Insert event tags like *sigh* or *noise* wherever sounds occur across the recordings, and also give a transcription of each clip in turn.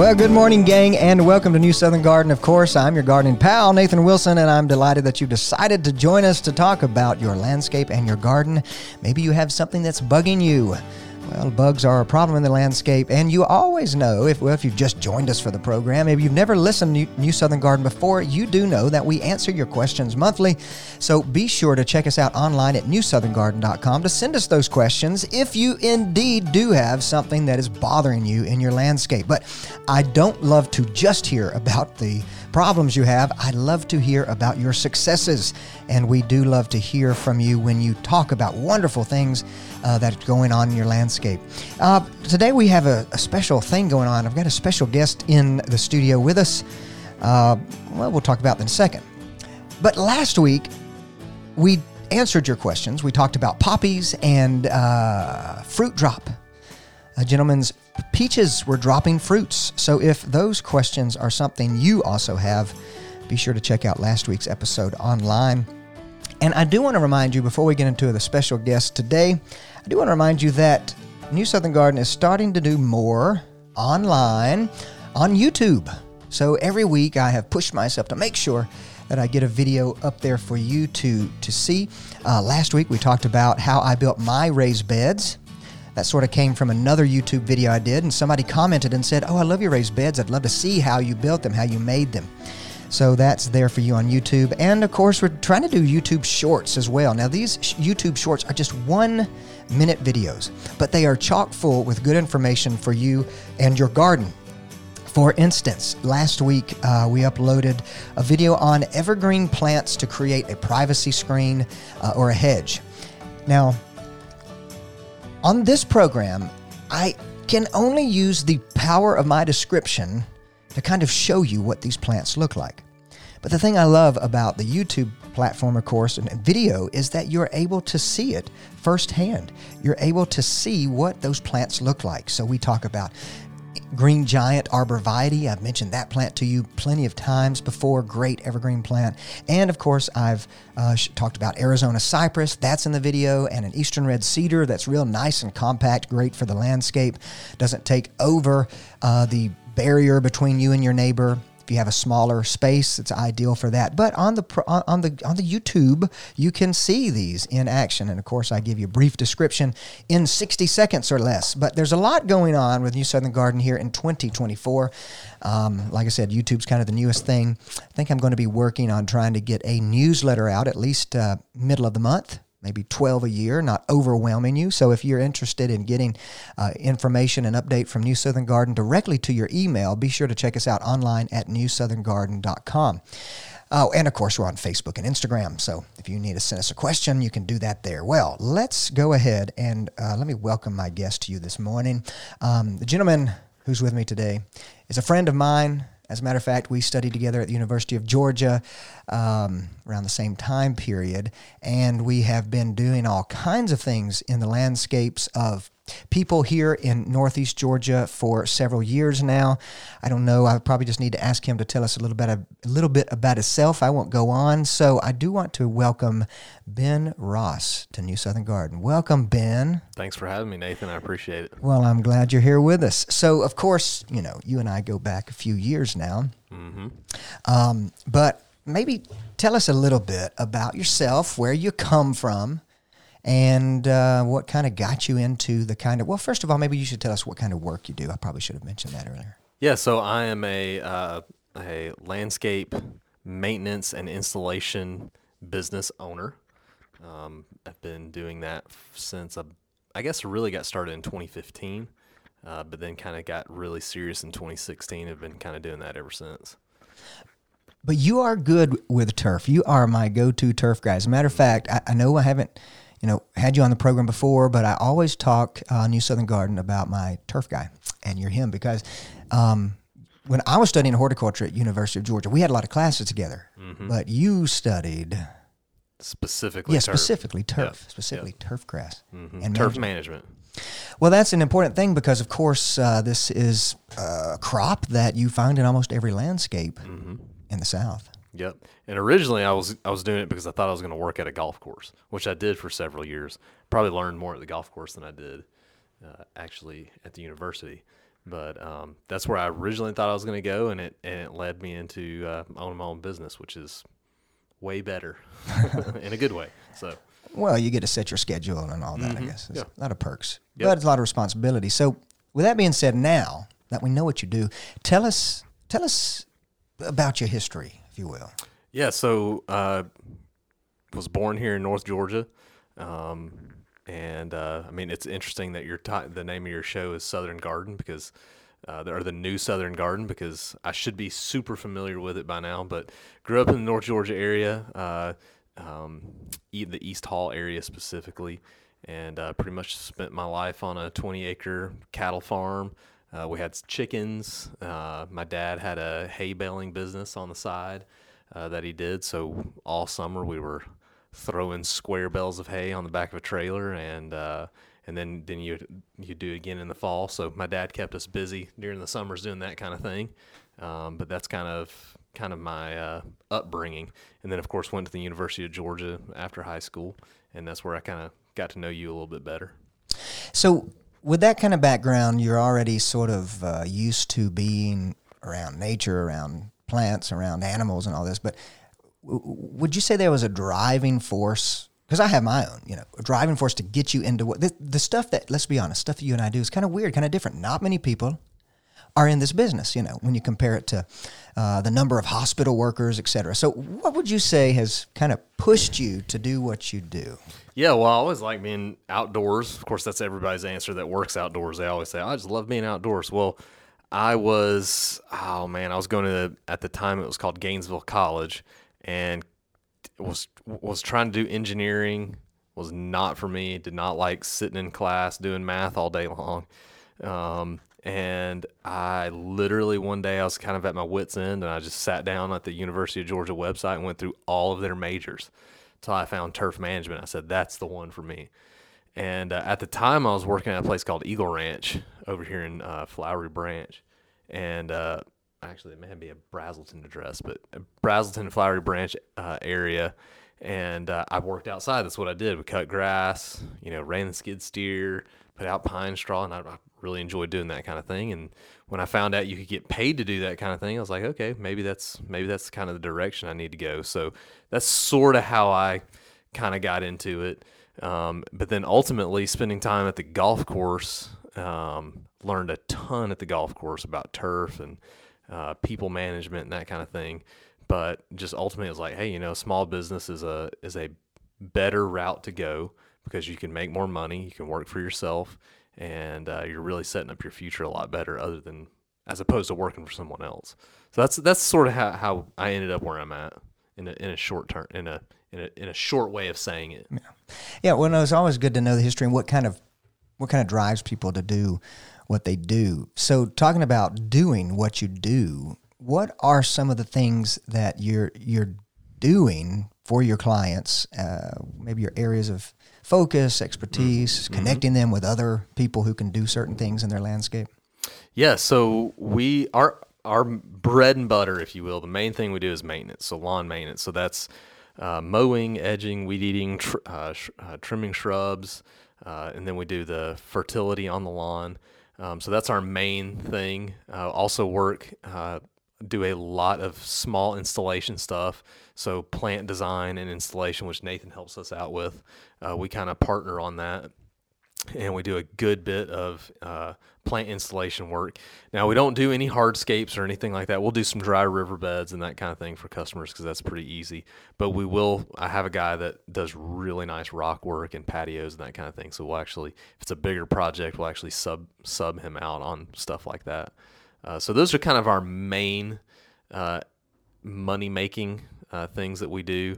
Well, good morning, gang, and welcome to New Southern Garden. Of course, I'm your gardening pal, Nathan Wilson, and I'm delighted that you decided to join us to talk about your landscape and your garden. Maybe you have something that's bugging you. Well, bugs are a problem in the landscape, and you always know if well if you've just joined us for the program, if you've never listened to New Southern Garden before, you do know that we answer your questions monthly. So be sure to check us out online at newsoutherngarden.com to send us those questions if you indeed do have something that is bothering you in your landscape. But I don't love to just hear about the problems you have. I'd love to hear about your successes, and we do love to hear from you when you talk about wonderful things uh, that's going on in your landscape. Uh, today we have a, a, special thing going on. I've got a special guest in the studio with us. Uh, well, we'll talk about that in a second. But last week we answered your questions. We talked about poppies and uh, fruit drop. A gentleman's peaches were dropping fruits. So if those questions are something you also have, be sure to check out last week's episode online. And I do want to remind you before we get into the special guest today, I do want to remind you that New Southern Garden is starting to do more online on YouTube. So every week I have pushed myself to make sure that I get a video up there for you to, to see. Uh, last week we talked about how I built my raised beds. That sort of came from another YouTube video I did, and somebody commented and said, Oh, I love your raised beds. I'd love to see how you built them, how you made them. So that's there for you on YouTube. And of course, we're trying to do YouTube shorts as well. Now, these YouTube shorts are just one minute videos, but they are chock full with good information for you and your garden. For instance, last week uh, we uploaded a video on evergreen plants to create a privacy screen uh, or a hedge. Now, on this program, I can only use the power of my description to kind of show you what these plants look like. But the thing I love about the YouTube platform, of course, and video is that you're able to see it firsthand. You're able to see what those plants look like. So we talk about green giant arborvitae. I've mentioned that plant to you plenty of times before. Great evergreen plant. And of course, I've uh, talked about Arizona cypress. That's in the video. And an eastern red cedar that's real nice and compact, great for the landscape. Doesn't take over uh, the barrier between you and your neighbor. If you have a smaller space, it's ideal for that. But on the on the on the YouTube, you can see these in action. And of course, I give you a brief description in 60 seconds or less. But there's a lot going on with New Southern Garden here in 2024. Um, like I said, YouTube's kind of the newest thing. I think I'm going to be working on trying to get a newsletter out at least uh, middle of the month maybe 12 a year, not overwhelming you. So if you're interested in getting uh, information and update from New Southern Garden directly to your email, be sure to check us out online at newsoutherngarden.com. Oh, and of course, we're on Facebook and Instagram. So if you need to send us a question, you can do that there. Well, let's go ahead and uh, let me welcome my guest to you this morning. Um, the gentleman who's with me today is a friend of mine. As a matter of fact, we studied together at the University of Georgia um, around the same time period, and we have been doing all kinds of things in the landscapes of people here in Northeast Georgia for several years now. I don't know. I probably just need to ask him to tell us a little bit a, little bit about himself. I won't go on. So I do want to welcome Ben Ross to New Southern Garden. Welcome, Ben. Thanks for having me, Nathan. I appreciate it. Well, I'm glad you're here with us. So, of course, you know, you and I go back a few years now. Mm-hmm. Um, but maybe tell us a little bit about yourself, where you come from, and uh, what kind of got you into the kind of well first of all maybe you should tell us what kind of work you do i probably should have mentioned that earlier yeah so i am a uh, a landscape maintenance and installation business owner um, i've been doing that since I, I guess really got started in 2015 uh, but then kind of got really serious in 2016 i've been kind of doing that ever since but you are good with turf. You are my go-to turf guy. As a matter of fact, I, I know I haven't, you know, had you on the program before, but I always talk uh, New Southern Garden about my turf guy, and you're him because um, when I was studying horticulture at University of Georgia, we had a lot of classes together, but you studied Specifically, yeah turf. specifically turf, Yeah, specifically turf grass Mhm. and turf management. management. Well, that's an important thing because, of course, uh, this is a crop that you find in almost every landscape in the South. Yep. And originally, I was I was doing it because I thought I was going to work at a golf course, which I did for several years. Probably learned more at the golf course than I did uh, actually at the university. But um, that's where I originally thought I was going to go, and it and it led me into uh, owning my own business, which is way better *laughs* in a good way. So Well, you get to set your schedule and all that, I guess. There's Yeah. a lot of perks, Yep. but it's a lot of responsibility. So, with that being said, now that we know what you do, tell us tell us about your history, if you will. Yeah, so uh, was born here in North Georgia, um, and uh, I mean it's interesting that your ti the name of your show is Southern Garden because uh, or the new Southern Garden because I should be super familiar with it by now. But grew up in the North Georgia area, uh, um, the East Hall area specifically, and uh, pretty much spent my life on a 20 acre cattle farm. Uh, we had chickens. Uh, my dad had a hay baling business on the side uh, that he did. So all summer we were throwing square bales of hay on the back of a trailer, and uh, and then then you you do it again in the fall. So my dad kept us busy during the summers doing that kind of thing. Um, but that's kind of kind of my uh, upbringing, and then of course went to the University of Georgia after high school, and that's where I kind of got to know you a little bit better. So, with that kind of background, you're already sort of uh, used to being around nature, around plants, around animals, and all this. But w- would you say there was a driving force? Because I have my own, you know, a driving force to get you into what the, the stuff that, let's be honest, stuff that you and I do is kind of weird, kind of different. Not many people are in this business, you know, when you compare it to uh, the number of hospital workers, et cetera. So, what would you say has kind of pushed you to do what you do? Yeah, well, I always like being outdoors. Of course, that's everybody's answer that works outdoors. They always say, "I just love being outdoors." Well, I was, oh man, I was going to at the time it was called Gainesville College, and was was trying to do engineering. Was not for me. Did not like sitting in class doing math all day long. Um, and I literally one day I was kind of at my wits end, and I just sat down at the University of Georgia website and went through all of their majors till I found turf management. I said that's the one for me. And uh, at the time, I was working at a place called Eagle Ranch over here in uh, Flowery Branch, and uh, actually it may be a Braselton address, but Braselton Flowery Branch uh, area. And uh, I worked outside. That's what I did. We cut grass, you know, ran the skid steer, put out pine straw, and I, I really enjoyed doing that kind of thing. And when I found out you could get paid to do that kind of thing, I was like, okay, maybe that's maybe that's kind of the direction I need to go. So that's sort of how I kind of got into it. Um, but then ultimately, spending time at the golf course, um, learned a ton at the golf course about turf and uh, people management and that kind of thing. But just ultimately, it was like, hey, you know, small business is a is a better route to go because you can make more money, you can work for yourself, and uh, you're really setting up your future a lot better, other than as opposed to working for someone else. So that's that's sort of how, how I ended up where I'm at in a in a short term in a in a in a short way of saying it. Yeah, yeah. well, no, it's always good to know the history and what kind of what kind of drives people to do what they do. So, talking about doing what you do, what are some of the things that you're you're doing for your clients? Uh, maybe your areas of focus, expertise, connecting them with other people who can do certain things in their landscape. Yeah, so we our our bread and butter, if you will, the main thing we do is maintenance, so lawn maintenance. So that's uh, mowing, edging, weed eating, tr- uh, sh- uh, trimming shrubs, uh, and then we do the fertility on the lawn. Um, so that's our main thing. Uh, also work. Do a lot of small installation stuff. So plant design and installation, which Nathan helps us out with. Uh, we kind of partner on that and we do a good bit of uh, plant installation work. Now we don't do any hardscapes or anything like that. We'll do some dry riverbeds and that kind of thing for customers because that's pretty easy. But we will. I have a guy that does really nice rock work and patios and that kind of thing. So we'll actually, if it's a bigger project, we'll actually sub sub him out on stuff like that. Uh, so those are kind of our main uh, money making uh, things that we do.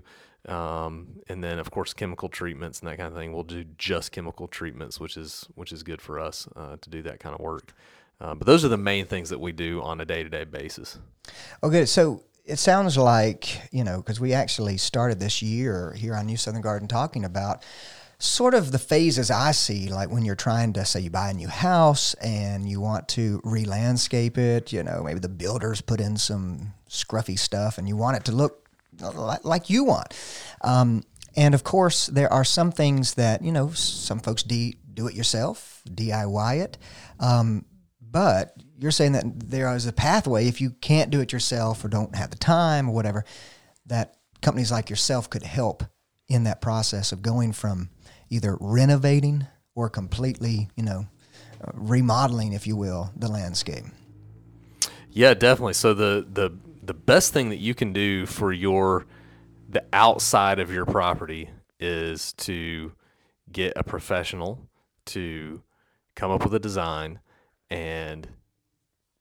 Um, and then of course chemical treatments and that kind of thing. We'll do just chemical treatments, which is which is good for us uh, to do that kind of work. Uh, but those are the main things that we do on a day to day basis. Okay, so it sounds like you know because we actually started this year here on New Southern Garden talking about sort of the phases I see, like when you're trying to say you buy a new house and you want to re-landscape it. You know, maybe the builders put in some scruffy stuff, and you want it to look like you want. Um, and of course, there are some things that, you know, some folks de- do it yourself, DIY it. Um, but you're saying that there is a pathway if you can't do it yourself or don't have the time or whatever, that companies like yourself could help in that process of going from either renovating or completely, you know, uh, remodeling, if you will, the landscape. Yeah, definitely. So the the the best thing that you can do for your the outside of your property is to get a professional to come up with a design and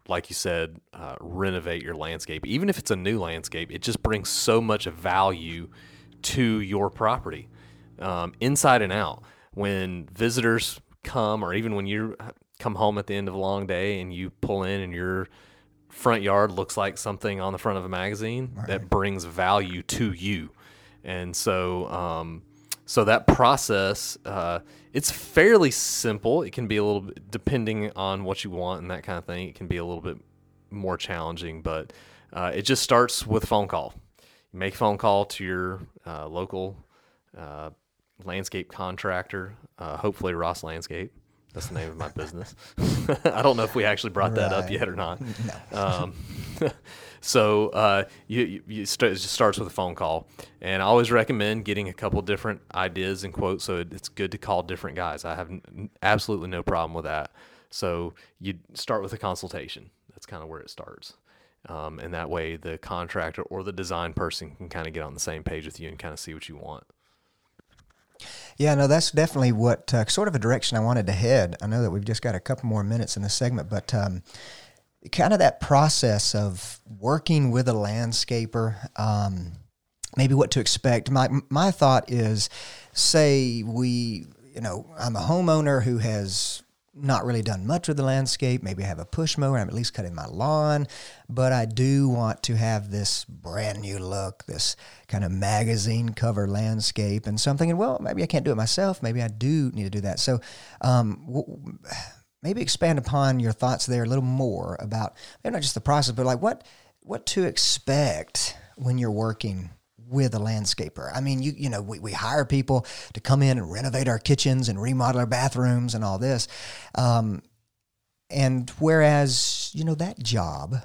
like you said uh, renovate your landscape even if it's a new landscape it just brings so much value to your property um, inside and out when visitors come or even when you come home at the end of a long day and you pull in and you're front yard looks like something on the front of a magazine right. that brings value to you. And so, um, so that process, uh, it's fairly simple. It can be a little bit, depending on what you want and that kind of thing, it can be a little bit more challenging, but uh, it just starts with phone call. You make a phone call to your uh, local uh, landscape contractor, uh, hopefully Ross Landscape, that's the name of my business. *laughs* I don't know if we actually brought that up yet or not. No. Um, *laughs* so uh, you, you, it just starts with a phone call, and I always recommend getting a couple different ideas and quotes. So it's good to call different guys. I have n- absolutely no problem with that. So you start with a consultation. That's kind of where it starts. Um, and that way, the contractor or the design person can kind of get on the same page with you and kind of see what you want. Yeah, no, that's definitely what uh, sort of a direction I wanted to head. I know that we've just got a couple more minutes in the segment, but um, kind of that process of working with a landscaper, um, maybe what to expect. My my thought is, say we, you know, I'm a homeowner who has not really done much with the landscape. Maybe I have a push mower. I'm at least cutting my lawn, but I do want to have this brand new look, this kind of magazine cover landscape, and something. And well, maybe I can't do it myself. Maybe I do need to do that. So, um, w- maybe expand upon your thoughts there a little more about maybe not just the process, but like what what to expect when you're working with a landscaper. I mean, you you know, we, we hire people to come in and renovate our kitchens and remodel our bathrooms and all this. Um, and whereas, you know, that job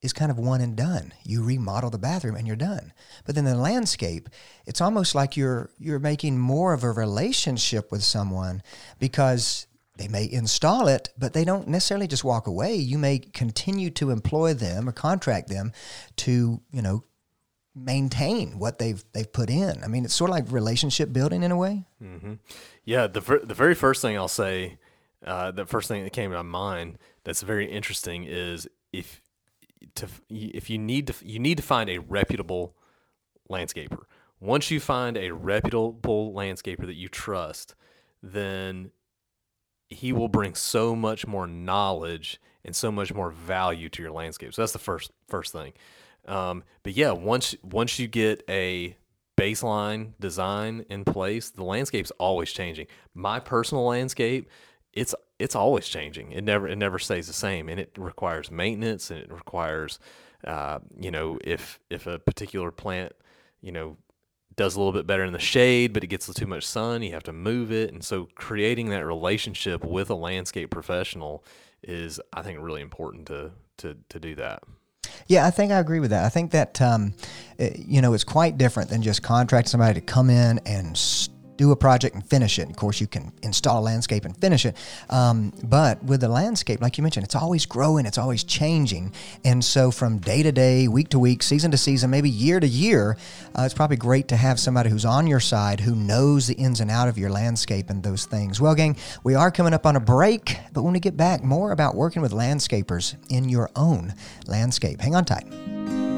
is kind of one and done. You remodel the bathroom and you're done. But then the landscape, it's almost like you're you're making more of a relationship with someone because they may install it, but they don't necessarily just walk away. You may continue to employ them or contract them to, you know, maintain what they've they've put in. I mean, it's sort of like relationship building in a way. Mm-hmm. Yeah, the the very first thing I'll say, uh, the first thing that came to my mind that's very interesting is if to if you need to you need to find a reputable landscaper. Once you find a reputable landscaper that you trust, then he will bring so much more knowledge and so much more value to your landscape. So that's the first first thing. Um, but yeah, once once you get a baseline design in place, the landscape's always changing. My personal landscape, it's it's always changing. It never it never stays the same, and it requires maintenance, and it requires, uh, you know, if if a particular plant, you know, does a little bit better in the shade, but it gets too much sun, you have to move it, and so creating that relationship with a landscape professional is, I think, really important to to to do that. Yeah, I think I agree with that. I think that um, it, you know it's quite different than just contracting somebody to come in and do a project and finish it. Of course, you can install a landscape and finish it. Um, but with the landscape, like you mentioned, it's always growing, it's always changing. And so from day to day, week to week, season to season, maybe year to year, uh, it's probably great to have somebody who's on your side who knows the ins and out of your landscape and those things. Well, gang, we are coming up on a break, but when we get back, more about working with landscapers in your own landscape. Hang on tight.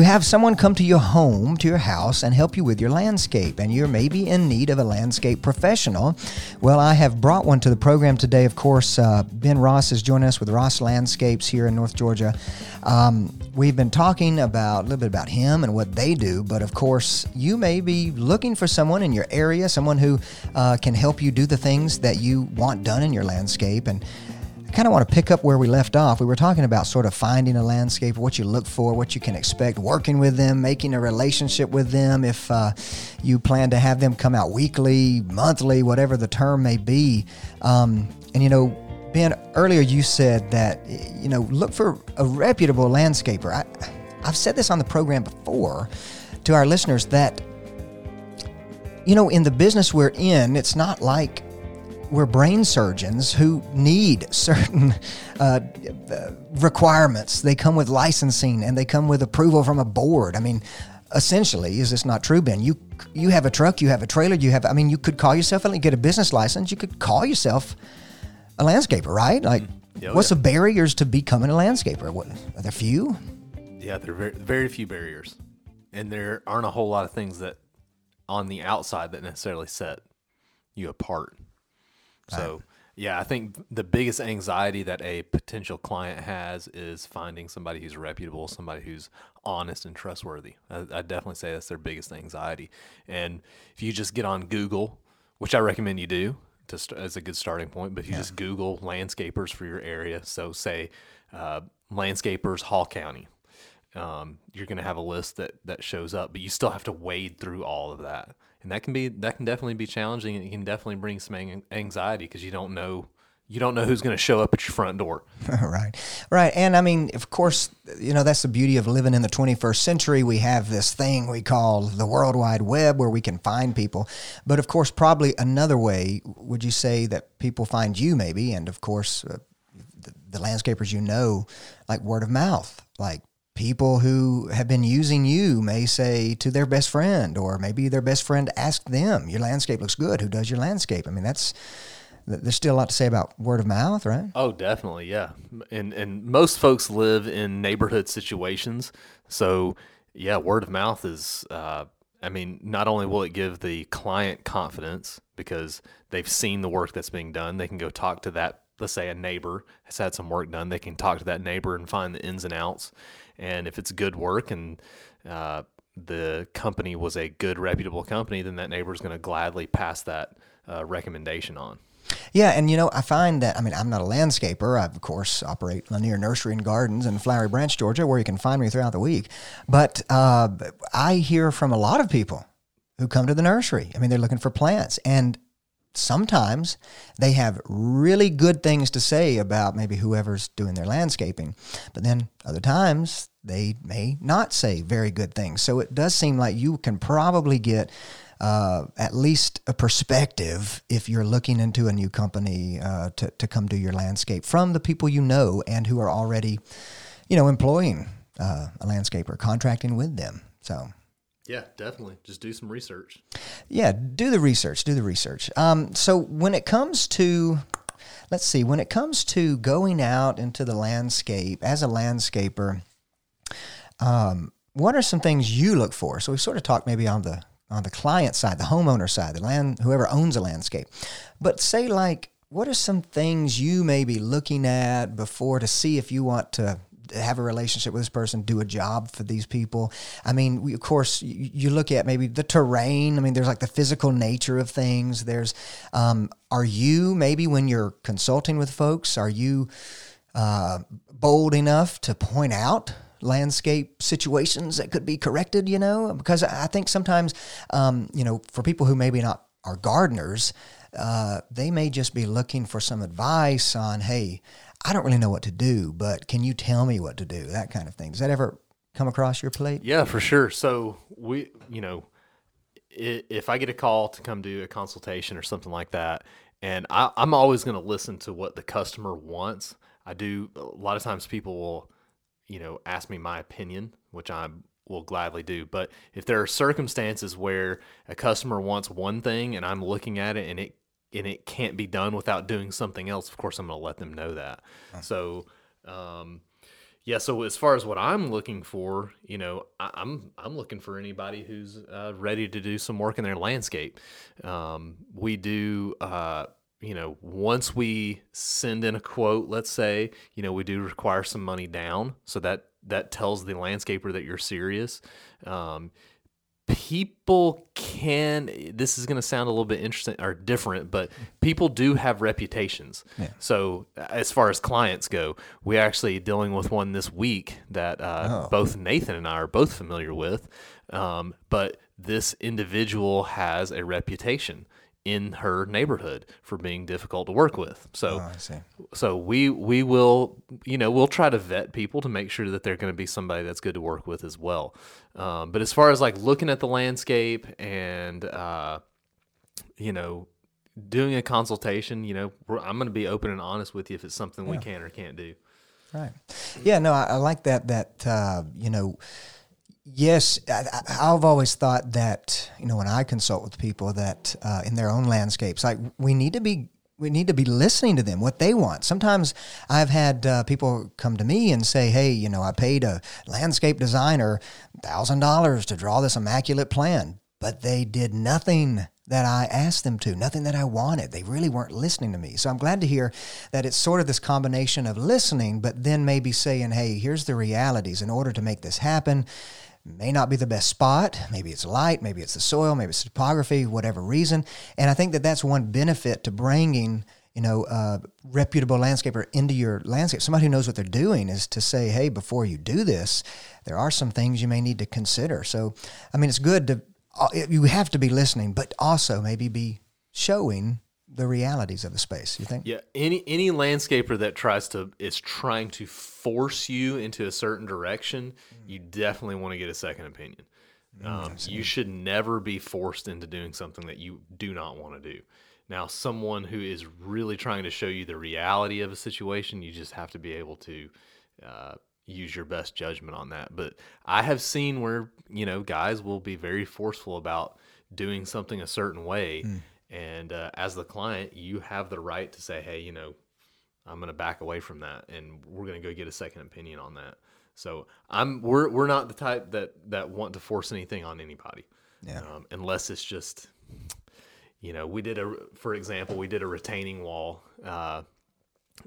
to have someone come to your home, to your house, and help you with your landscape, and you're maybe in need of a landscape professional. Well, I have brought one to the program today. Of course, uh, Ben Ross is joining us with Ross Landscapes here in North Georgia. Um, we've been talking about a little bit about him and what they do, but of course, you may be looking for someone in your area, someone who uh, can help you do the things that you want done in your landscape. And I kind of want to pick up where we left off. We were talking about sort of finding a landscape, what you look for, what you can expect, working with them, making a relationship with them. If uh, you plan to have them come out weekly, monthly, whatever the term may be. Um, and you know, Ben, earlier you said that you know look for a reputable landscaper. I, I've said this on the program before to our listeners that you know in the business we're in, it's not like we're brain surgeons who need certain uh, requirements. They come with licensing and they come with approval from a board. I mean, essentially, is this not true, Ben? You you have a truck, you have a trailer, you have. I mean, you could call yourself and get a business license. You could call yourself a landscaper, right? Like, mm-hmm. yeah, what's yeah. the barriers to becoming a landscaper? What are there few? Yeah, there are very, very few barriers, and there aren't a whole lot of things that on the outside that necessarily set you apart. So, yeah, I think the biggest anxiety that a potential client has is finding somebody who's reputable, somebody who's honest and trustworthy. I, I definitely say that's their biggest anxiety. And if you just get on Google, which I recommend you do, to as a good starting point. But if you yeah. just Google landscapers for your area, so say uh, landscapers Hall County, um, you're going to have a list that that shows up, but you still have to wade through all of that and that can be that can definitely be challenging and it can definitely bring some anxiety because you don't know you don't know who's going to show up at your front door. *laughs* right. Right. And I mean, of course, you know, that's the beauty of living in the 21st century. We have this thing we call the World Wide Web where we can find people. But of course, probably another way, would you say that people find you maybe? And of course, uh, the, the landscapers you know, like word of mouth, like people who have been using you may say to their best friend, or maybe their best friend asked them, Your landscape looks good. Who does your landscape? I mean, that's. There's still a lot to say about word of mouth, right? Oh, definitely, yeah. And and most folks live in neighborhood situations, so yeah, word of mouth is. Uh, I mean, not only will it give the client confidence because they've seen the work that's being done, they can go talk to that let's say a neighbor has had some work done, they can talk to that neighbor and find the ins and outs. And if it's good work and uh, the company was a good, reputable company, then that neighbor is going to gladly pass that uh, recommendation on. Yeah, and you know, I find that I mean, I'm not a landscaper. I of course operate Lanier Nursery and Gardens in Flowery Branch, Georgia, where you can find me throughout the week. But uh, I hear from a lot of people who come to the nursery. I mean, they're looking for plants, and sometimes they have really good things to say about maybe whoever's doing their landscaping, but then other times they may not say very good things. So it does seem like you can probably get uh, at least a perspective if you're looking into a new company uh, to, to come do your landscape from the people you know and who are already, you know, employing uh, a landscaper, contracting with them. So yeah, definitely. Just do some research. Yeah, do the research. Do the research. Um, so when it comes to, let's see, when it comes to going out into the landscape as a landscaper, um, what are some things you look for? So we sort of talked maybe on the on the client side, the homeowner side, the land, whoever owns a landscape. But say like, what are some things you may be looking at before to see if you want to have a relationship with this person, do a job for these people. I mean, we, of course, you, you, look at maybe the terrain. I mean, there's like the physical nature of things. There's, um, are you maybe when you're consulting with folks, are you uh, bold enough to point out landscape situations that could be corrected? You know, because I think sometimes, um, you know, for people who maybe not are gardeners, uh, they may just be looking for some advice on, hey, I don't really know what to do, but can you tell me what to do? That kind of thing. Does that ever come across your plate? Yeah, for sure. So we, you know, if I get a call to come do a consultation or something like that, and I, am always going to listen to what the customer wants. I do a lot of times people will, you know, ask me my opinion, which I will gladly do. But if there are circumstances where a customer wants one thing and I'm looking at it and it and it can't be done without doing something else, of course I'm going to let them know that. So, um, yeah. So as far as what I'm looking for, you know, I, am I'm, I'm looking for anybody who's uh, ready to do some work in their landscape. Um, we do. Uh, you know, once we send in a quote, let's say, you know, we do require some money down, so that that tells the landscaper that you're serious. Um, people can this is going to sound a little bit interesting or different but people do have reputations yeah. so as far as clients go we're actually dealing with one this week that uh, oh. both nathan and i are both familiar with um, but this individual has a reputation in her neighborhood for being difficult to work with. So, oh, so we we will you know we'll try to vet people to make sure that they're going to be somebody that's good to work with as well. Um, but as far as like looking at the landscape and uh, you know doing a consultation, you know I'm going to be open and honest with you if it's something yeah. we can or can't do. Right. Yeah. No, I, I like that. That uh, you know Yes, I, have always thought that you know when I consult with people that uh, in their own landscapes, like we need to be we need to be listening to them what they want. Sometimes I've had uh, people come to me and say, "Hey, you know, I paid a landscape designer thousand dollars to draw this immaculate plan, but they did nothing." That I asked them to, nothing that I wanted. They really weren't listening to me. So I'm glad to hear that it's sort of this combination of listening, but then maybe saying, hey, here's the realities. In order to make this happen, may not be the best spot. Maybe it's light, maybe it's the soil, maybe it's topography, whatever reason. And I think that that's one benefit to bringing you know, a reputable landscaper into your landscape, somebody who knows what they're doing, is to say, hey, before you do this, there are some things you may need to consider. So, I mean, it's good to, uh, you have to be listening, but also maybe be showing the realities of the space. You think? Yeah. Any any landscaper that tries to is trying to force you into a certain direction, you definitely want to get a second opinion. Mm, um, you should never be forced into doing something that you do not want to do. Now, someone who is really trying to show you the reality of a situation, you just have to be able to uh, use your best judgment on that. But I have seen where you know guys will be very forceful about doing something a certain way. Mm and uh, as the client, you have the right to say, hey, you know, I'm going to back away from that, and we're going to go get a second opinion on that. So I'm we're we're not the type that that want to force anything on anybody, yeah. um, unless it's just, you know, we did a for example, we did a retaining wall uh,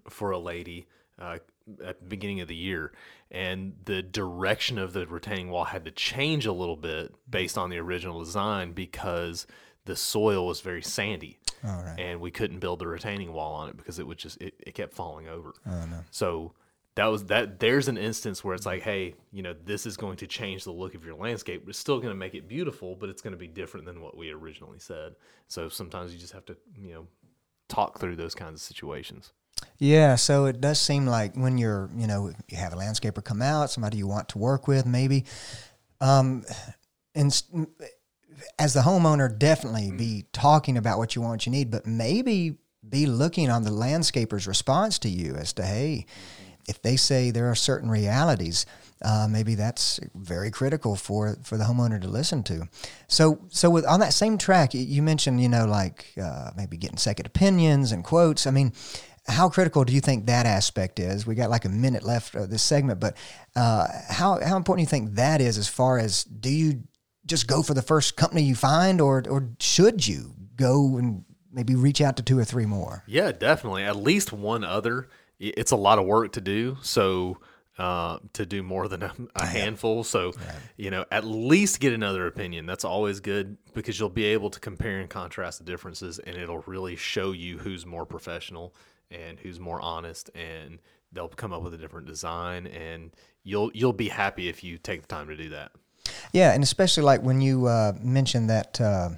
for a lady uh, at the beginning of the year, and the direction of the retaining wall had to change a little bit based on the original design because the soil was very sandy. And we couldn't build a retaining wall on it because it would just it, it kept falling over. Oh, no. So that was that there's an instance where it's like, hey, you know, this is going to change the look of your landscape. It's still going to make it beautiful, but it's going to be different than what we originally said. So sometimes you just have to, you know, talk through those kinds of situations. Yeah, so it does seem like when you're, you know, you have a landscaper come out, somebody you want to work with, maybe, um, and as the homeowner, definitely be talking about what you want, what you need, but maybe be looking on the landscaper's response to you as to, hey, if they say there are certain realities, uh, maybe that's very critical for, for the homeowner to listen to. So, so with, on that same track, you mentioned, you know, like uh, maybe getting second opinions and quotes. I mean, how critical do you think that aspect is? We got like a minute left of this segment, but uh, how how important do you think that is as far as do you just go for the first company you find, or or should you go and maybe reach out to two or three more? Yeah, definitely. At least one other. It's a lot of work to do, so uh, to do more than a, a handful. So, you know, at least get another opinion. That's always good because you'll be able to compare and contrast the differences, and it'll really show you who's more professional and who's more honest, and they'll come up with a different design, and you'll you'll be happy if you take the time to do that. Yeah, and especially like when you uh, mentioned that uh,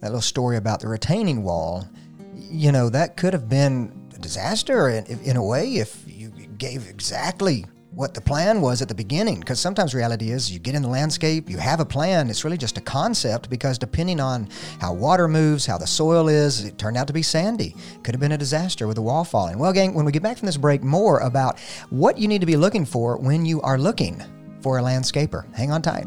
that little story about the retaining wall, you know, that could have been a disaster in, in a way if you gave exactly what the plan was at the beginning. Because sometimes reality is you get in the landscape, you have a plan, it's really just a concept because depending on how water moves, how the soil is, it turned out to be sandy. Could have been a disaster with the wall falling. Well, gang, when we get back from this break, more about what you need to be looking for when you are looking for a landscaper. Hang on tight.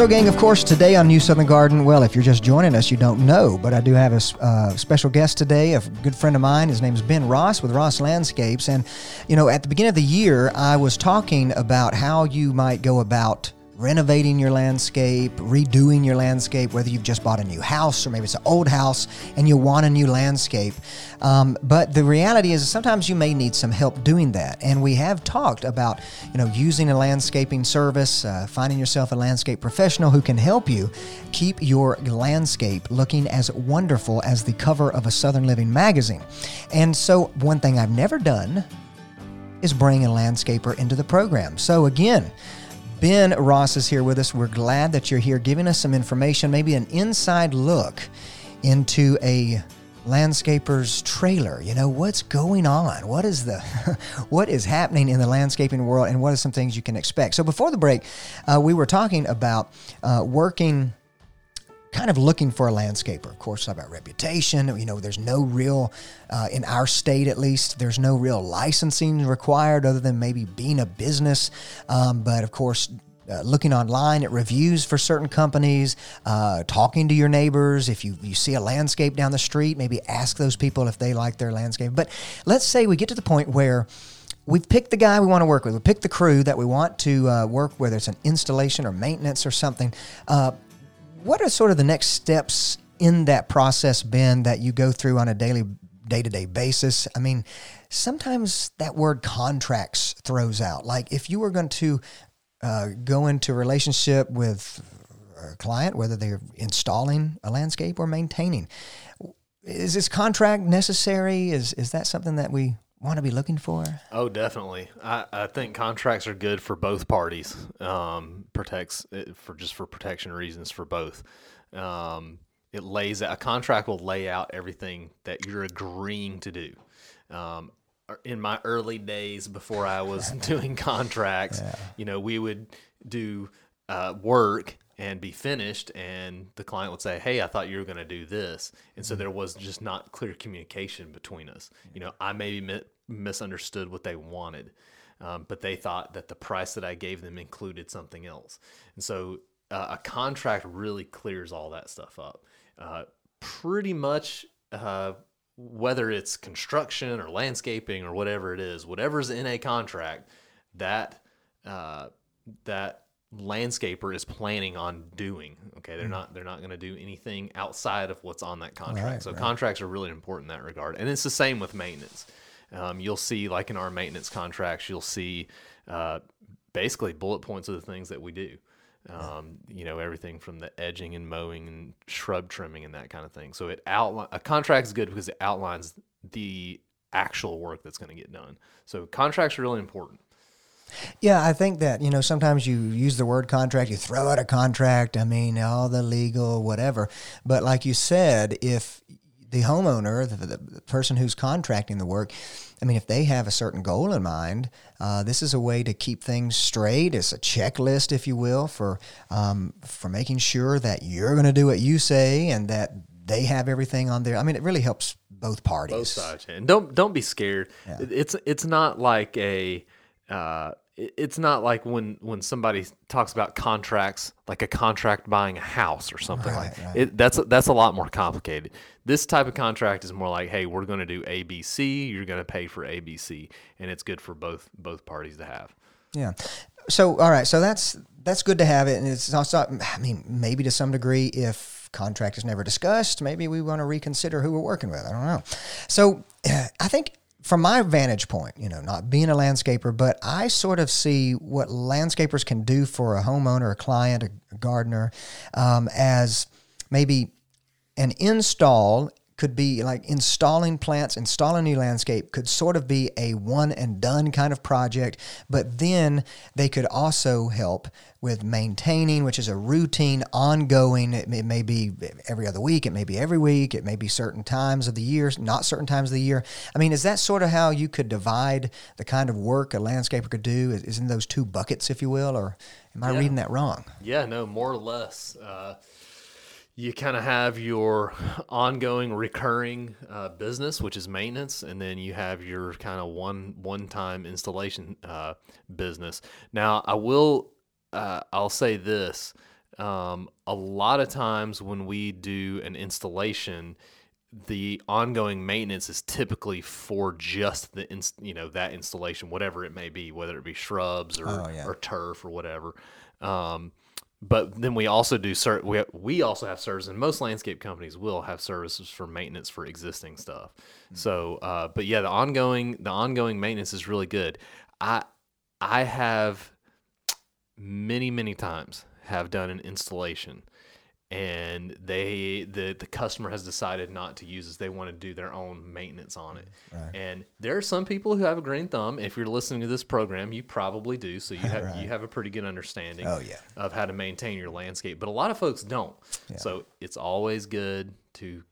So, gang, of course, today on New Southern Garden, well, if you're just joining us, you don't know, but I do have a uh, special guest today, a good friend of mine. His name is Ben Ross with Ross Landscapes. And, you know, at the beginning of the year, I was talking about how you might go about renovating your landscape, redoing your landscape, whether you've just bought a new house or maybe it's an old house and you want a new landscape. Um, but the reality is sometimes you may need some help doing that. And we have talked about, you know, using a landscaping service, uh, finding yourself a landscape professional who can help you keep your landscape looking as wonderful as the cover of a Southern Living magazine. And so one thing I've never done is bring a landscaper into the program. So again, Ben Ross is here with us. We're glad that you're here giving us some information, maybe an inside look into a landscaper's trailer. You know, what's going on? What is the *laughs* what is happening in the landscaping world and what are some things you can expect? So before the break, uh, we were talking about uh, working kind of looking for a landscaper. Of course, about reputation. You know, there's no real, uh, in our state at least, there's no real licensing required other than maybe being a business. Um, but of course, uh, looking online at reviews for certain companies, uh, talking to your neighbors. If you, you see a landscape down the street, maybe ask those people if they like their landscape. But let's say we get to the point where we've picked the guy we want to work with. We picked the crew that we want to uh, work, whether it's an installation or maintenance or something. What are sort of the next steps in that process, Ben, that you go through on a daily, day to day basis? I mean, sometimes that word contracts throws out. Like if you were going to uh, go into relationship with a client, whether they're installing a landscape or maintaining, is this contract necessary? Is is that something that we want to be looking for? Oh, definitely. I, I think contracts are good for both parties. Um, protects it for just for protection reasons for both. Um, it lays a contract will lay out everything that you're agreeing to do. Um, in my early days before I was *laughs* doing contracts, yeah. you know, we would do uh, work and be finished and the client would say hey i thought you were going to do this. And so mm-hmm. there was just not clear communication between us. You know i maybe mi- misunderstood what they wanted um, but they thought that the price that i gave them included something else. And so uh, a contract really clears all that stuff up. Uh, pretty much uh, whether it's construction or landscaping or whatever it is whatever's in a contract that uh, that landscaper is planning on doing. Okay, they're mm. not they're not going to do anything outside of what's on that contract. Right, so right. contracts are really important in that regard, and it's the same with maintenance. Um, you'll see, like in our maintenance contracts, you'll see uh, basically bullet points of the things that we do. Um, you know everything from the edging and mowing and shrub trimming and that kind of thing. So it outline a contract is good because it outlines the actual work that's going to get done. So contracts are really important. Yeah, I think that, you know, sometimes you use the word contract, you throw out a contract, I mean, all the legal, whatever. But like you said, if the homeowner, the, the, person who's contracting the work, I mean, if they have a certain goal in mind, uh, this is a way to keep things straight. It's a checklist, if you will, for um, for making sure that you're going to do what you say and that they have everything on there. I mean, it really helps both parties. Both sides, and don't don't be scared. It's it's not like a. Uh, it's not like when when somebody talks about contracts, like a contract buying a house or something like it. That's that's a lot more complicated. This type of contract is more like, hey, we're going to do ABC. You're going to pay for ABC, and it's good for both both parties to have. Yeah. So all right. So that's that's good to have it, and it's also. I mean, maybe to some degree, if contract is never discussed, maybe we want to reconsider who we're working with. I don't know. So uh, I think. From my vantage point, you know, not being a landscaper, but I sort of see what landscapers can do for a homeowner, a client, a gardener, um, as maybe an install could be like installing plants, installing new landscape could sort of be a one and done kind of project, but then they could also help with maintaining, which is a routine, ongoing. It may, it may be every other week, it may be every week, it may be certain times of the year, not certain times of the year. I mean, is that sort of how you could divide the kind of work a landscaper could do? Is, is in those two buckets, if you will, or am I reading that wrong? Yeah, no, more or less. Uh, you kind of have your ongoing, recurring uh, business, which is maintenance, and then you have your kind of one one-time installation uh, business. Now, I will, uh, I'll say this: um, a lot of times when we do an installation, the ongoing maintenance is typically for just the ins- you know that installation, whatever it may be, whether it be shrubs or, Oh, yeah. or turf or whatever. Um, but then we also do cert- we we also have services, and most landscape companies will have services for maintenance for existing stuff. So, uh, but yeah, the ongoing the ongoing maintenance is really good. I I have many many times have done an installation and they the the customer has decided not to use this. They want to do their own maintenance on it. And there are some people who have a green thumb. If you're listening to this program you probably do. So you *laughs* have you have a pretty good understanding Oh, yeah. of how to maintain your landscape. But a lot of folks don't. So it's always good to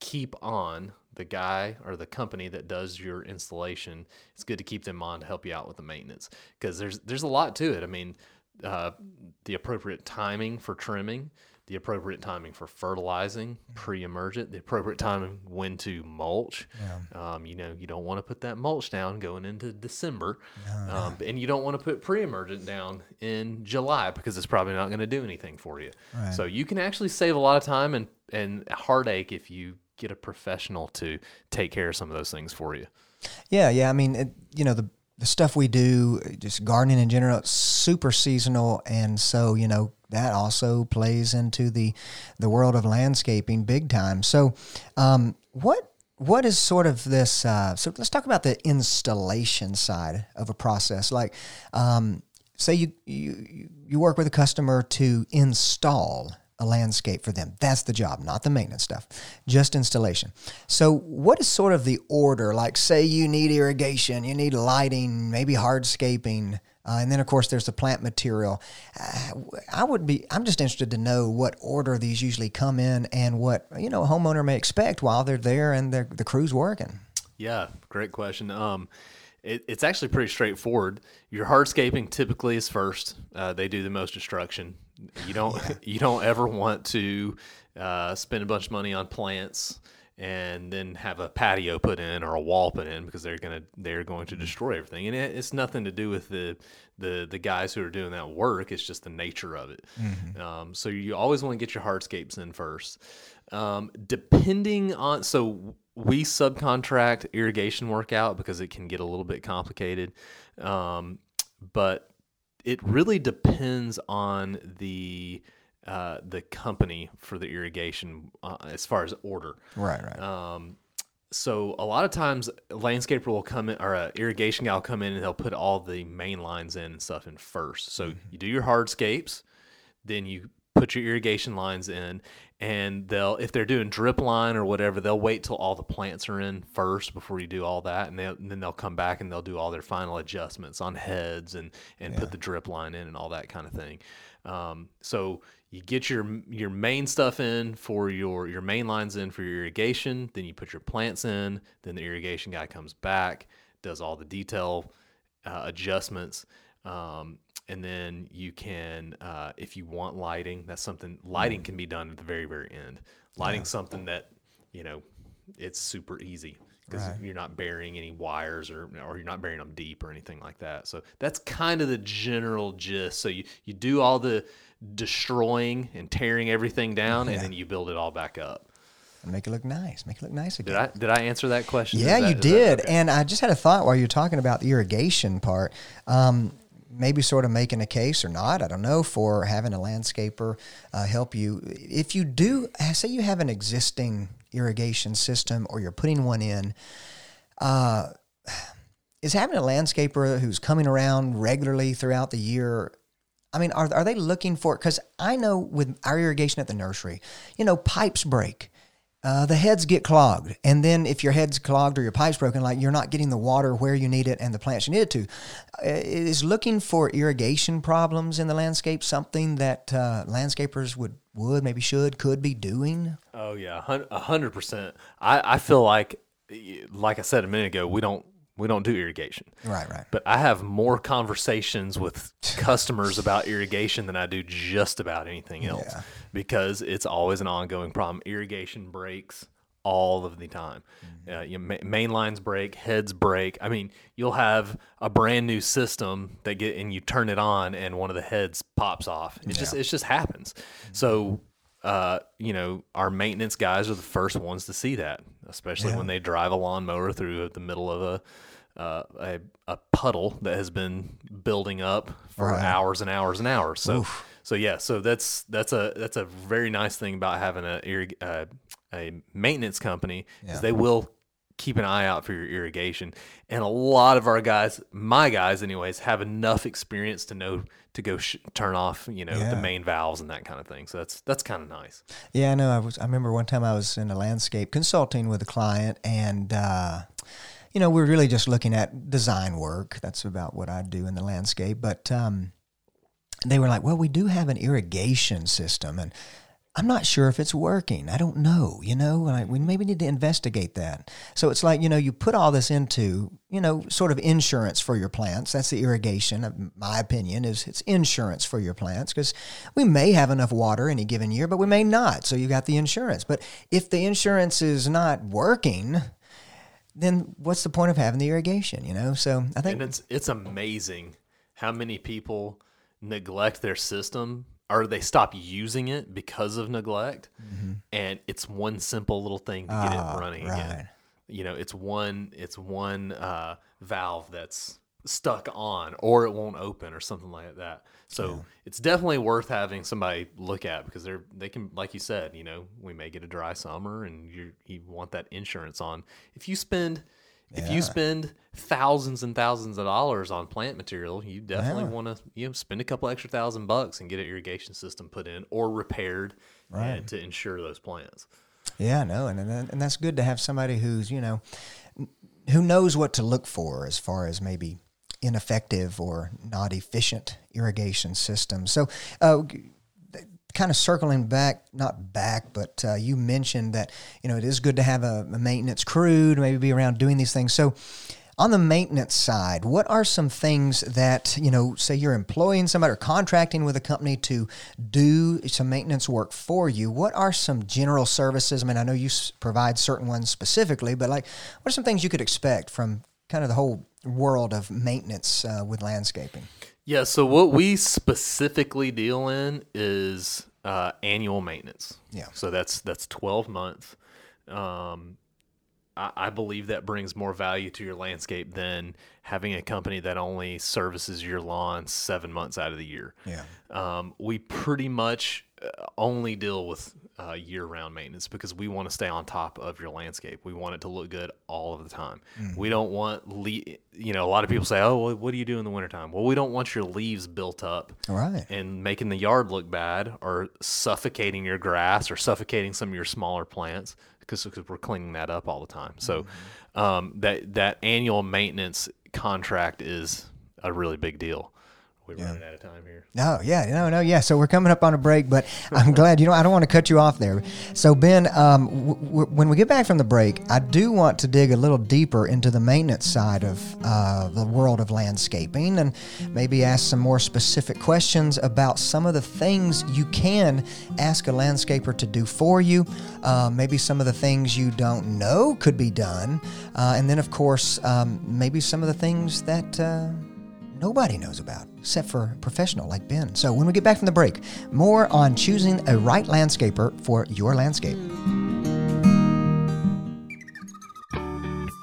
keep on the guy or the company that does your installation. It's good to keep them on to help you out with the maintenance because there's there's a lot to it. I mean, uh, the appropriate timing for trimming, the appropriate timing for fertilizing, pre-emergent, the appropriate timing when to mulch. Um, you know, you don't want to put that mulch down going into December, um, and you don't want to put pre-emergent down in July because it's probably not going to do anything for you. So you can actually save a lot of time and and heartache if you get a professional to take care of some of those things for you. Yeah, yeah. I mean, it, you know, the the stuff we do, just gardening in general, it's super seasonal, and so you know that also plays into the the world of landscaping big time. So, um, what what is sort of this? Uh, so let's talk about the installation side of a process. Like, um, say you you you work with a customer to install a landscape for them. That's the job, not the maintenance stuff, just installation. So, what is sort of the order? Like, say you need irrigation, you need lighting, maybe hardscaping, uh, and then of course there's the plant material. Uh, I would be, I'm just interested to know what order these usually come in and what you know a homeowner may expect while they're there and they're, the crew's working. Yeah, great question. Um, it, it's actually pretty straightforward. Your hardscaping typically is first. Uh, they do the most destruction. You don't *laughs* you don't ever want to uh, spend a bunch of money on plants and then have a patio put in or a wall put in because they're gonna they're going to destroy everything. And it, it's nothing to do with the the the guys who are doing that work. It's just the nature of it. Um, so you always want to get your hardscapes in first. Um, depending on so we subcontract irrigation work out because it can get a little bit complicated. Um, but it really depends on the uh, the company for the irrigation uh, as far as order. Right, right. Um, so a lot of times, a landscaper will come in, or a irrigation guy will come in, and they'll put all the main lines in and stuff in first. So you do your hardscapes, then you put your irrigation lines in, and they'll if they're doing drip line or whatever, they'll wait till all the plants are in first before you do all that, and, and then they'll come back and they'll do all their final adjustments on heads and and put the drip line in and all that kind of thing. Um, so you get your your main stuff in for your your main lines in for your irrigation, then you put your plants in, then the irrigation guy comes back, does all the detail uh, adjustments. Um, and then you can, uh, if you want lighting, that's something lighting can be done at the very, very end. Lighting something that, you know, it's super easy because Right. you're not burying any wires or or you're not burying them deep or anything like that. So that's kind of the general gist. So you you do all the destroying and tearing everything down, and then you build it all back up. And make it look nice. Make it look nice again. Did I did I answer that question? Yeah, that- you is that- did. okay. And I just had a thought while you were talking about the irrigation part. Um, maybe sort of making a case or not, I don't know, for having a landscaper uh, help you. If you do, say you have an existing irrigation system or you're putting one in, uh, is having a landscaper who's coming around regularly throughout the year I mean, are, are they looking for? Because I know with our irrigation at the nursery, you know, pipes break, uh, the heads get clogged, and then if your head's clogged or your pipe's broken, like you're not getting the water where you need it and the plants you need it to, uh, is looking for irrigation problems in the landscape something that uh, landscapers would would maybe should could be doing? Oh yeah, hun- a hundred percent. I I feel like, like I said a minute ago, we don't we don't do irrigation. Right, right. But I have more conversations with customers about irrigation than I do just about anything else Yeah. because it's always an ongoing problem. Irrigation breaks all of the time. Mm-hmm. Uh, you ma- main lines break, heads break. I mean, you'll have a brand new system that get and you turn it on and one of the heads pops off. It just it just happens. So uh, you know, our maintenance guys are the first ones to see that, especially when they drive a lawnmower through the middle of a uh, a, a puddle that has been building up for Right. hours and hours and hours. So, so yeah, so that's that's a that's a very nice thing about having a uh, a maintenance company is they will keep an eye out for your irrigation. And a lot of our guys, my guys, anyways, have enough experience to know to go sh- turn off, you know, Yeah. the main valves and that kind of thing. So that's that's kind of nice. Yeah, I know. I was. I remember one time I was in a landscape consulting with a client, and uh, you know, we're really just looking at design work. That's about what I do in the landscape. But um, they were like, "Well, we do have an irrigation system, and I'm not sure if it's working. I don't know. You know, like we maybe need to investigate that." So it's like you know, you put all this into you know, sort of insurance for your plants. That's the irrigation. My opinion is it's insurance for your plants because we may have enough water any given year, but we may not. So you got the insurance. But if the insurance is not working, then what's the point of having the irrigation? You know. So I think And it's it's amazing how many people neglect their system or they stop using it because of neglect. And it's one simple little thing to get Mm-hmm. Ah, it running right. again. You know, it's one it's one uh, valve that's stuck on or it won't open or something like that. So it's definitely worth having somebody look at because they're they can like you said, you know, we may get a dry summer and you you want that insurance on. If you spend if you spend thousands and thousands of dollars on plant material, you definitely want to you know spend a couple extra thousand bucks and get an irrigation system put in or repaired and to ensure those plants. Yeah, no, and, and and that's good to have somebody who's you know who knows what to look for as far as maybe ineffective or not efficient irrigation systems. So, uh, kind of circling back, not back, but uh, you mentioned that you know it is good to have a, a maintenance crew to maybe be around doing these things. So. On the maintenance side, what are some things that, you know, say you're employing somebody or contracting with a company to do some maintenance work for you? What are some general services? I mean, I know you provide certain ones specifically, but like, what are some things you could expect from kind of the whole world of maintenance uh, with landscaping? Yeah, so what we specifically deal in is uh, annual maintenance. Yeah. So that's that's twelve months. Um, I, I believe that brings more value to your landscape than having a company that only services your lawn seven months out of the year. Yeah. Um, we pretty much uh, only deal with uh, year-round maintenance because we want to stay on top of your landscape. We want it to look good all of the time. We don't want le- you know a lot of people say, "Oh, well, what do you do in the wintertime?" Well, we don't want your leaves built up Right. and making the yard look bad or suffocating your grass or suffocating some of your smaller plants because we're cleaning that up all the time. So um, that that annual maintenance contract is a really big deal. We're running out of time here. No, yeah, no, no, yeah. So we're coming up on a break, but I'm *laughs* glad. You know, I don't want to cut you off there. So Ben, um, w- w- when we get back from the break, I do want to dig a little deeper into the maintenance side of uh, the world of landscaping, and maybe ask some more specific questions about some of the things you can ask a landscaper to do for you. Uh, maybe some of the things you don't know could be done, uh, and then of course, um, maybe some of the things that. Uh, nobody knows about except for professional like Ben. So when we get back from the break, more on choosing a right landscaper for your landscape. Hmm.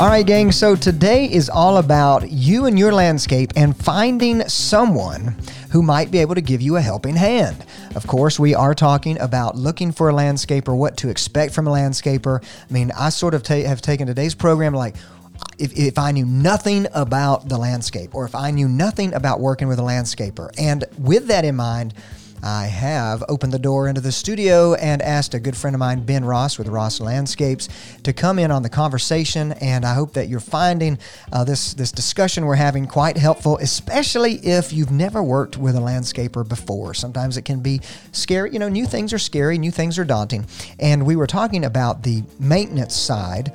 All right, gang. So today is all about you and your landscape and finding someone who might be able to give you a helping hand. Of course, we are talking about looking for a landscaper, what to expect from a landscaper. I mean, I sort of ta- have taken today's program like, if, if I knew nothing about the landscape or if I knew nothing about working with a landscaper. And with that in mind, I have opened the door into the studio and asked a good friend of mine, Ben Ross with Ross Landscapes, to come in on the conversation. And I hope that you're finding uh, this this discussion we're having quite helpful, especially if you've never worked with a landscaper before. Sometimes it can be scary. You know, new things are scary, new things are daunting. And we were talking about the maintenance side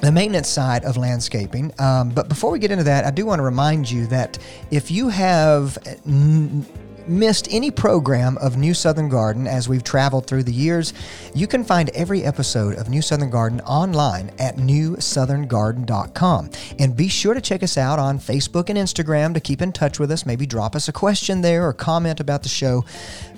the maintenance side of landscaping. Um, but before we get into that, I do want to remind you that if you have n- missed any program of New Southern Garden as we've traveled through the years, you can find every episode of New Southern Garden online at newsoutherngarden.com. And be sure to check us out on Facebook and Instagram to keep in touch with us. Maybe drop us a question there or comment about the show.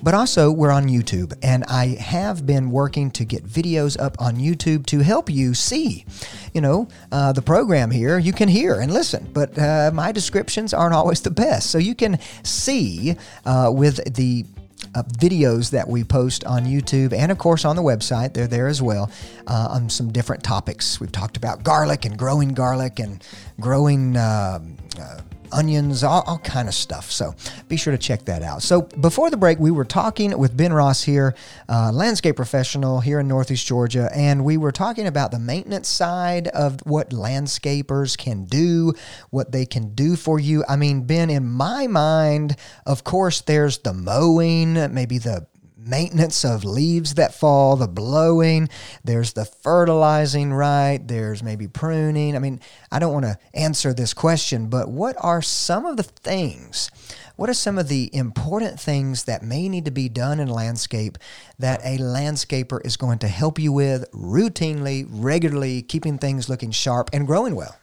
But also, we're on YouTube, and I have been working to get videos up on YouTube to help you see, you know, uh, the program here. You can hear and listen, but uh, my descriptions aren't always the best. So you can see uh, with the uh, videos that we post on YouTube and, of course, on the website. They're there as well uh, on some different topics. We've talked about garlic and growing garlic and growing. um uh, onions, all, all kind of stuff. So be sure to check that out. So before the break, we were talking with Ben Ross here, uh, landscape professional here in Northeast Georgia, and we were talking about the maintenance side of what landscapers can do, what they can do for you. I mean, Ben, in my mind, of course, there's the mowing, maybe the maintenance of leaves that fall, the blowing, there's the fertilizing, right? There's maybe pruning. I mean, I don't want to answer this question, but what are some of the things? What are some of the important things that may need to be done in landscape that a landscaper is going to help you with routinely, regularly, keeping things looking sharp and growing well?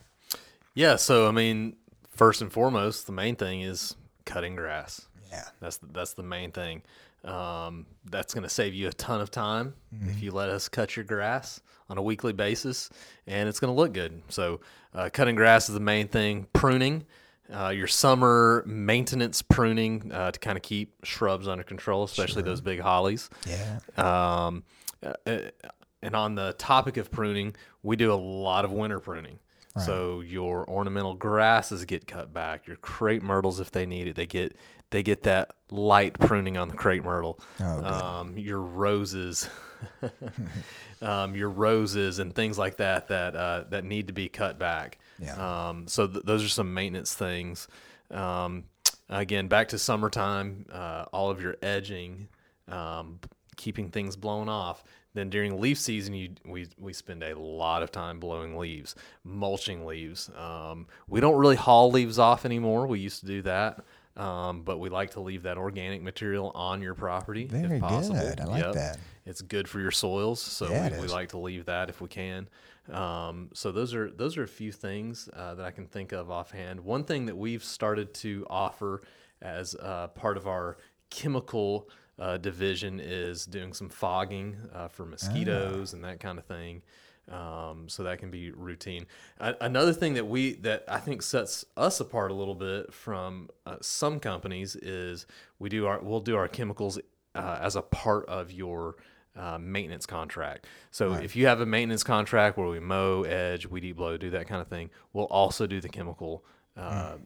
Yeah, so I mean, first and foremost, the main thing is cutting grass. Yeah. That's that's the main thing. Um, that's going to save you a ton of time if you let us cut your grass on a weekly basis, and it's going to look good. So, uh, cutting grass is the main thing. Pruning, uh, your summer maintenance pruning uh, to kind of keep shrubs under control, especially those big hollies. Yeah. Um, uh, uh, and on the topic of pruning, we do a lot of winter pruning. So your ornamental grasses get cut back. Your crepe myrtles, if they need it, they get they get that light pruning on the crepe myrtle. Oh, um, your roses, *laughs* um, your roses, and things like that that uh, that need to be cut back. Yeah. Um, so th- those are some maintenance things. Um, again, back to summertime, uh, all of your edging, um, keeping things blown off. Then during leaf season, you we we spend a lot of time blowing leaves, mulching leaves. Um, we don't really haul leaves off anymore. We used to do that. Um, but we like to leave that organic material on your property Very if possible. good. I like that. It's good for your soils, so Yeah, we, we like to leave that if we can. Um, so those are those are a few things uh, that I can think of offhand. One thing that we've started to offer as uh, part of our chemical uh, division is doing some fogging uh, for mosquitoes and that kind of thing. Um, so that can be routine. A- another thing that we that I think sets us apart a little bit from uh, some companies is we do our we'll do our chemicals uh, as a part of your uh, maintenance contract. So if you have a maintenance contract where we mow, edge, weed eat, blow, do that kind of thing, we'll also do the chemical uh,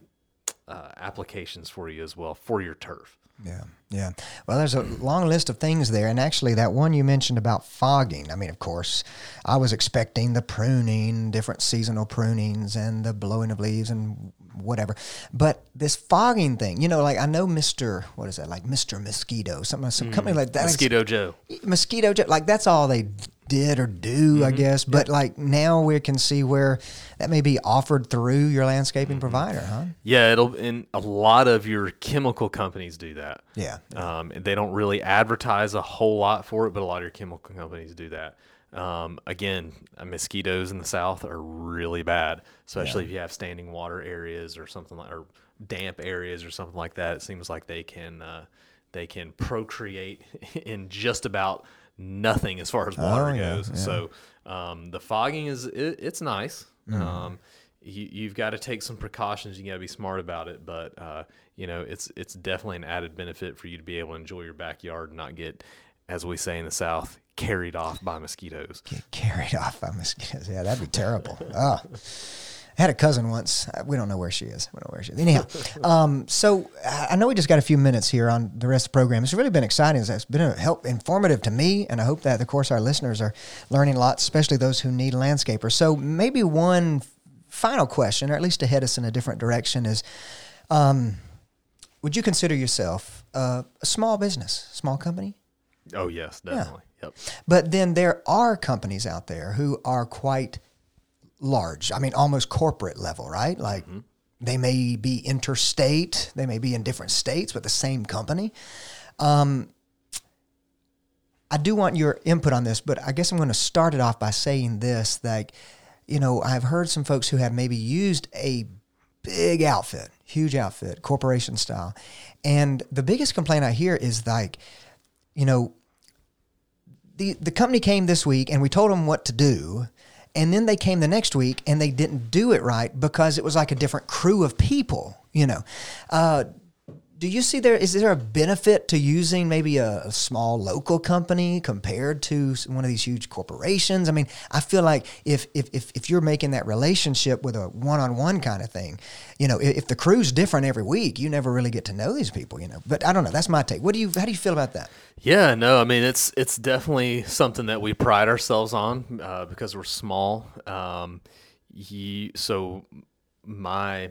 applications for you as well for your turf. Yeah, yeah. Well, there's a long list of things there, and actually, that one you mentioned about fogging. I mean, of course, I was expecting the pruning, different seasonal prunings, and the blowing of leaves and whatever. But this fogging thing, you know, like I know Mister, what is that? Like Mister Mosquito, something, some company like that. Mm. Mosquito Joe. mosquito Joe. like that's all they did or do Mm-hmm. i guess but like now we can see where that may be offered through your landscaping Mm-hmm. provider huh Yeah, it'll and a lot of your chemical companies do that. yeah Um, they don't really advertise a whole lot for it, but a lot of your chemical companies do that. Um, again, uh, mosquitoes in the south are really bad, especially if you have standing water areas or something like, or damp areas or something like that. It seems like they can uh, they can procreate *laughs* in just about nothing as far as water Oh, yeah, goes. yeah. So um, the fogging is it, it's nice. Mm-hmm. Um, you, you've got to take some precautions. You got to be smart about it, but uh, you know it's it's definitely an added benefit for you to be able to enjoy your backyard and not get, as we say in the South, carried off by mosquitoes. get carried off by mosquitoes yeah that'd be terrible oh I had a cousin once. Uh, We don't know where she is. We don't know where she is. Anyhow, *laughs* um, so I know we just got a few minutes here on the rest of the program. It's really been exciting. It's been a help informative to me, and I hope that, of course, our listeners are learning a lot, especially those who need landscapers. So maybe one final question, or at least to head us in a different direction, is: um, Would you consider yourself uh, a small business, small company? Oh yes, definitely. Yep. But then there are companies out there who are quite large. I mean, almost corporate level, right? Like they may be interstate, they may be in different states with the same company. Um, I do want your input on this, but I guess I'm going to start it off by saying this: like, you know, I've heard some folks who have maybe used a big outfit, huge outfit, corporation style, and the biggest complaint I hear is like, you know, the the company came this week and we told them what to do and then they came the next week and they didn't do it right because it was like a different crew of people you know. Uh, do you see there is there a benefit to using maybe a, a small local company compared to one of these huge corporations? I mean i feel like if if if, if you're making that relationship with a one-on-one kind of thing you know if, if the crew's different every week you never really get to know these people you know. But i don't know that's my take. What do you how do you feel about that? Yeah, no, I mean it's it's definitely something that we pride ourselves on uh, because we're small. Um, so my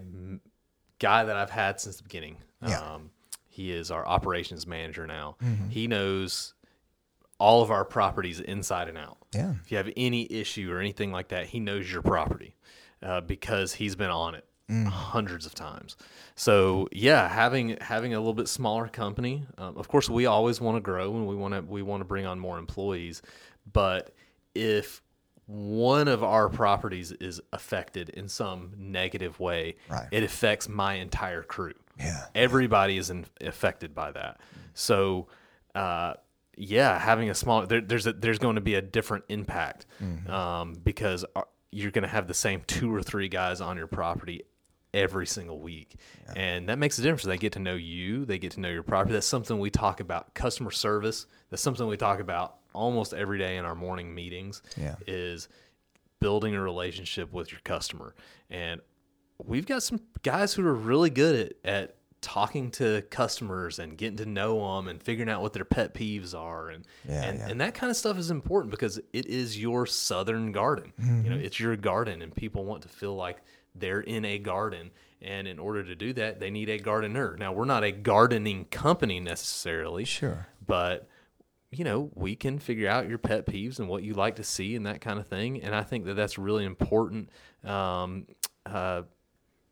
guy that I've had since the beginning, Yeah. um, he is our operations manager now. He knows all of our properties inside and out. Yeah. If you have any issue or anything like that, he knows your property uh, because he's been on it hundreds of times. So yeah, having having a little bit smaller company. Um, of course, we always want to grow and we want to we want to bring on more employees. But if one of our properties is affected in some negative way, Right. it affects my entire crew. Yeah. Everybody is in, affected by that. So, uh, yeah, having a small there, there's a, there's going to be a different impact um, because uh, you're going to have the same two or three guys on your property every single week, and that makes a difference. They get to know you, they get to know your property. That's something we talk about. Customer service. That's something we talk about almost every day in our morning meetings. Yeah. Is building a relationship with your customer. And we've got some guys who are really good at, at talking to customers and getting to know them and figuring out what their pet peeves are and Yeah, and, yeah. and that kind of stuff is important because it is your southern garden you Mm-hmm. know it's your garden and people want to feel like they're in a garden and in order to do that they need a gardener now we're not a gardening company necessarily Sure. but you know we can figure out your pet peeves and what you like to see and that kind of thing and i think that that's really important um, uh,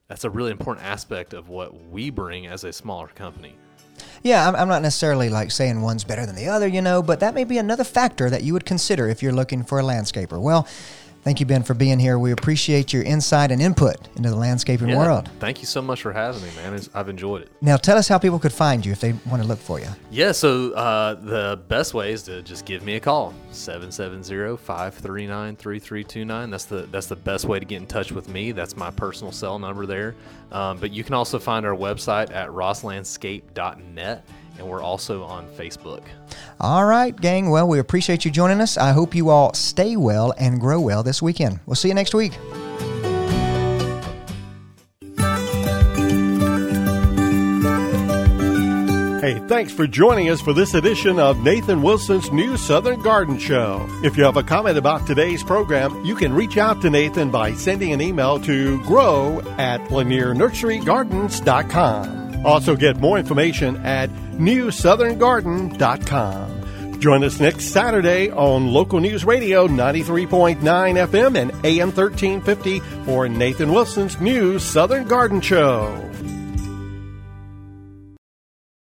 that's a really important aspect of what we bring as a smaller company Yeah, I'm, I'm not necessarily like saying one's better than the other, you know, but that may be another factor that you would consider if you're looking for a landscaper. Well, thank you, Ben, for being here. We appreciate your insight and input into the landscaping Yeah, world. thank you so much for having me man It's- i've enjoyed it Now, tell us how people could find you if they want to look for you. Yeah, so uh, the best way is to just give me a call 770-539-3329. That's the that's the best way to get in touch with me. That's my personal cell number there. Um, but you can also find our website at rosslandscape.net and we're also on Facebook. All right, gang. Well, we appreciate you joining us. I hope you all stay well and grow well this weekend. We'll see you next week. Hey, thanks for joining us for this edition of Nathan Wilson's New Southern Garden Show. If you have a comment about today's program, you can reach out to Nathan by sending an email to grow at lanierNurseryGardens.com. Also get more information at newsoutherngarden.com. Join us next Saturday on Local News Radio 93.9 FM and AM 1350 for Nathan Wilson's New Southern Garden Show.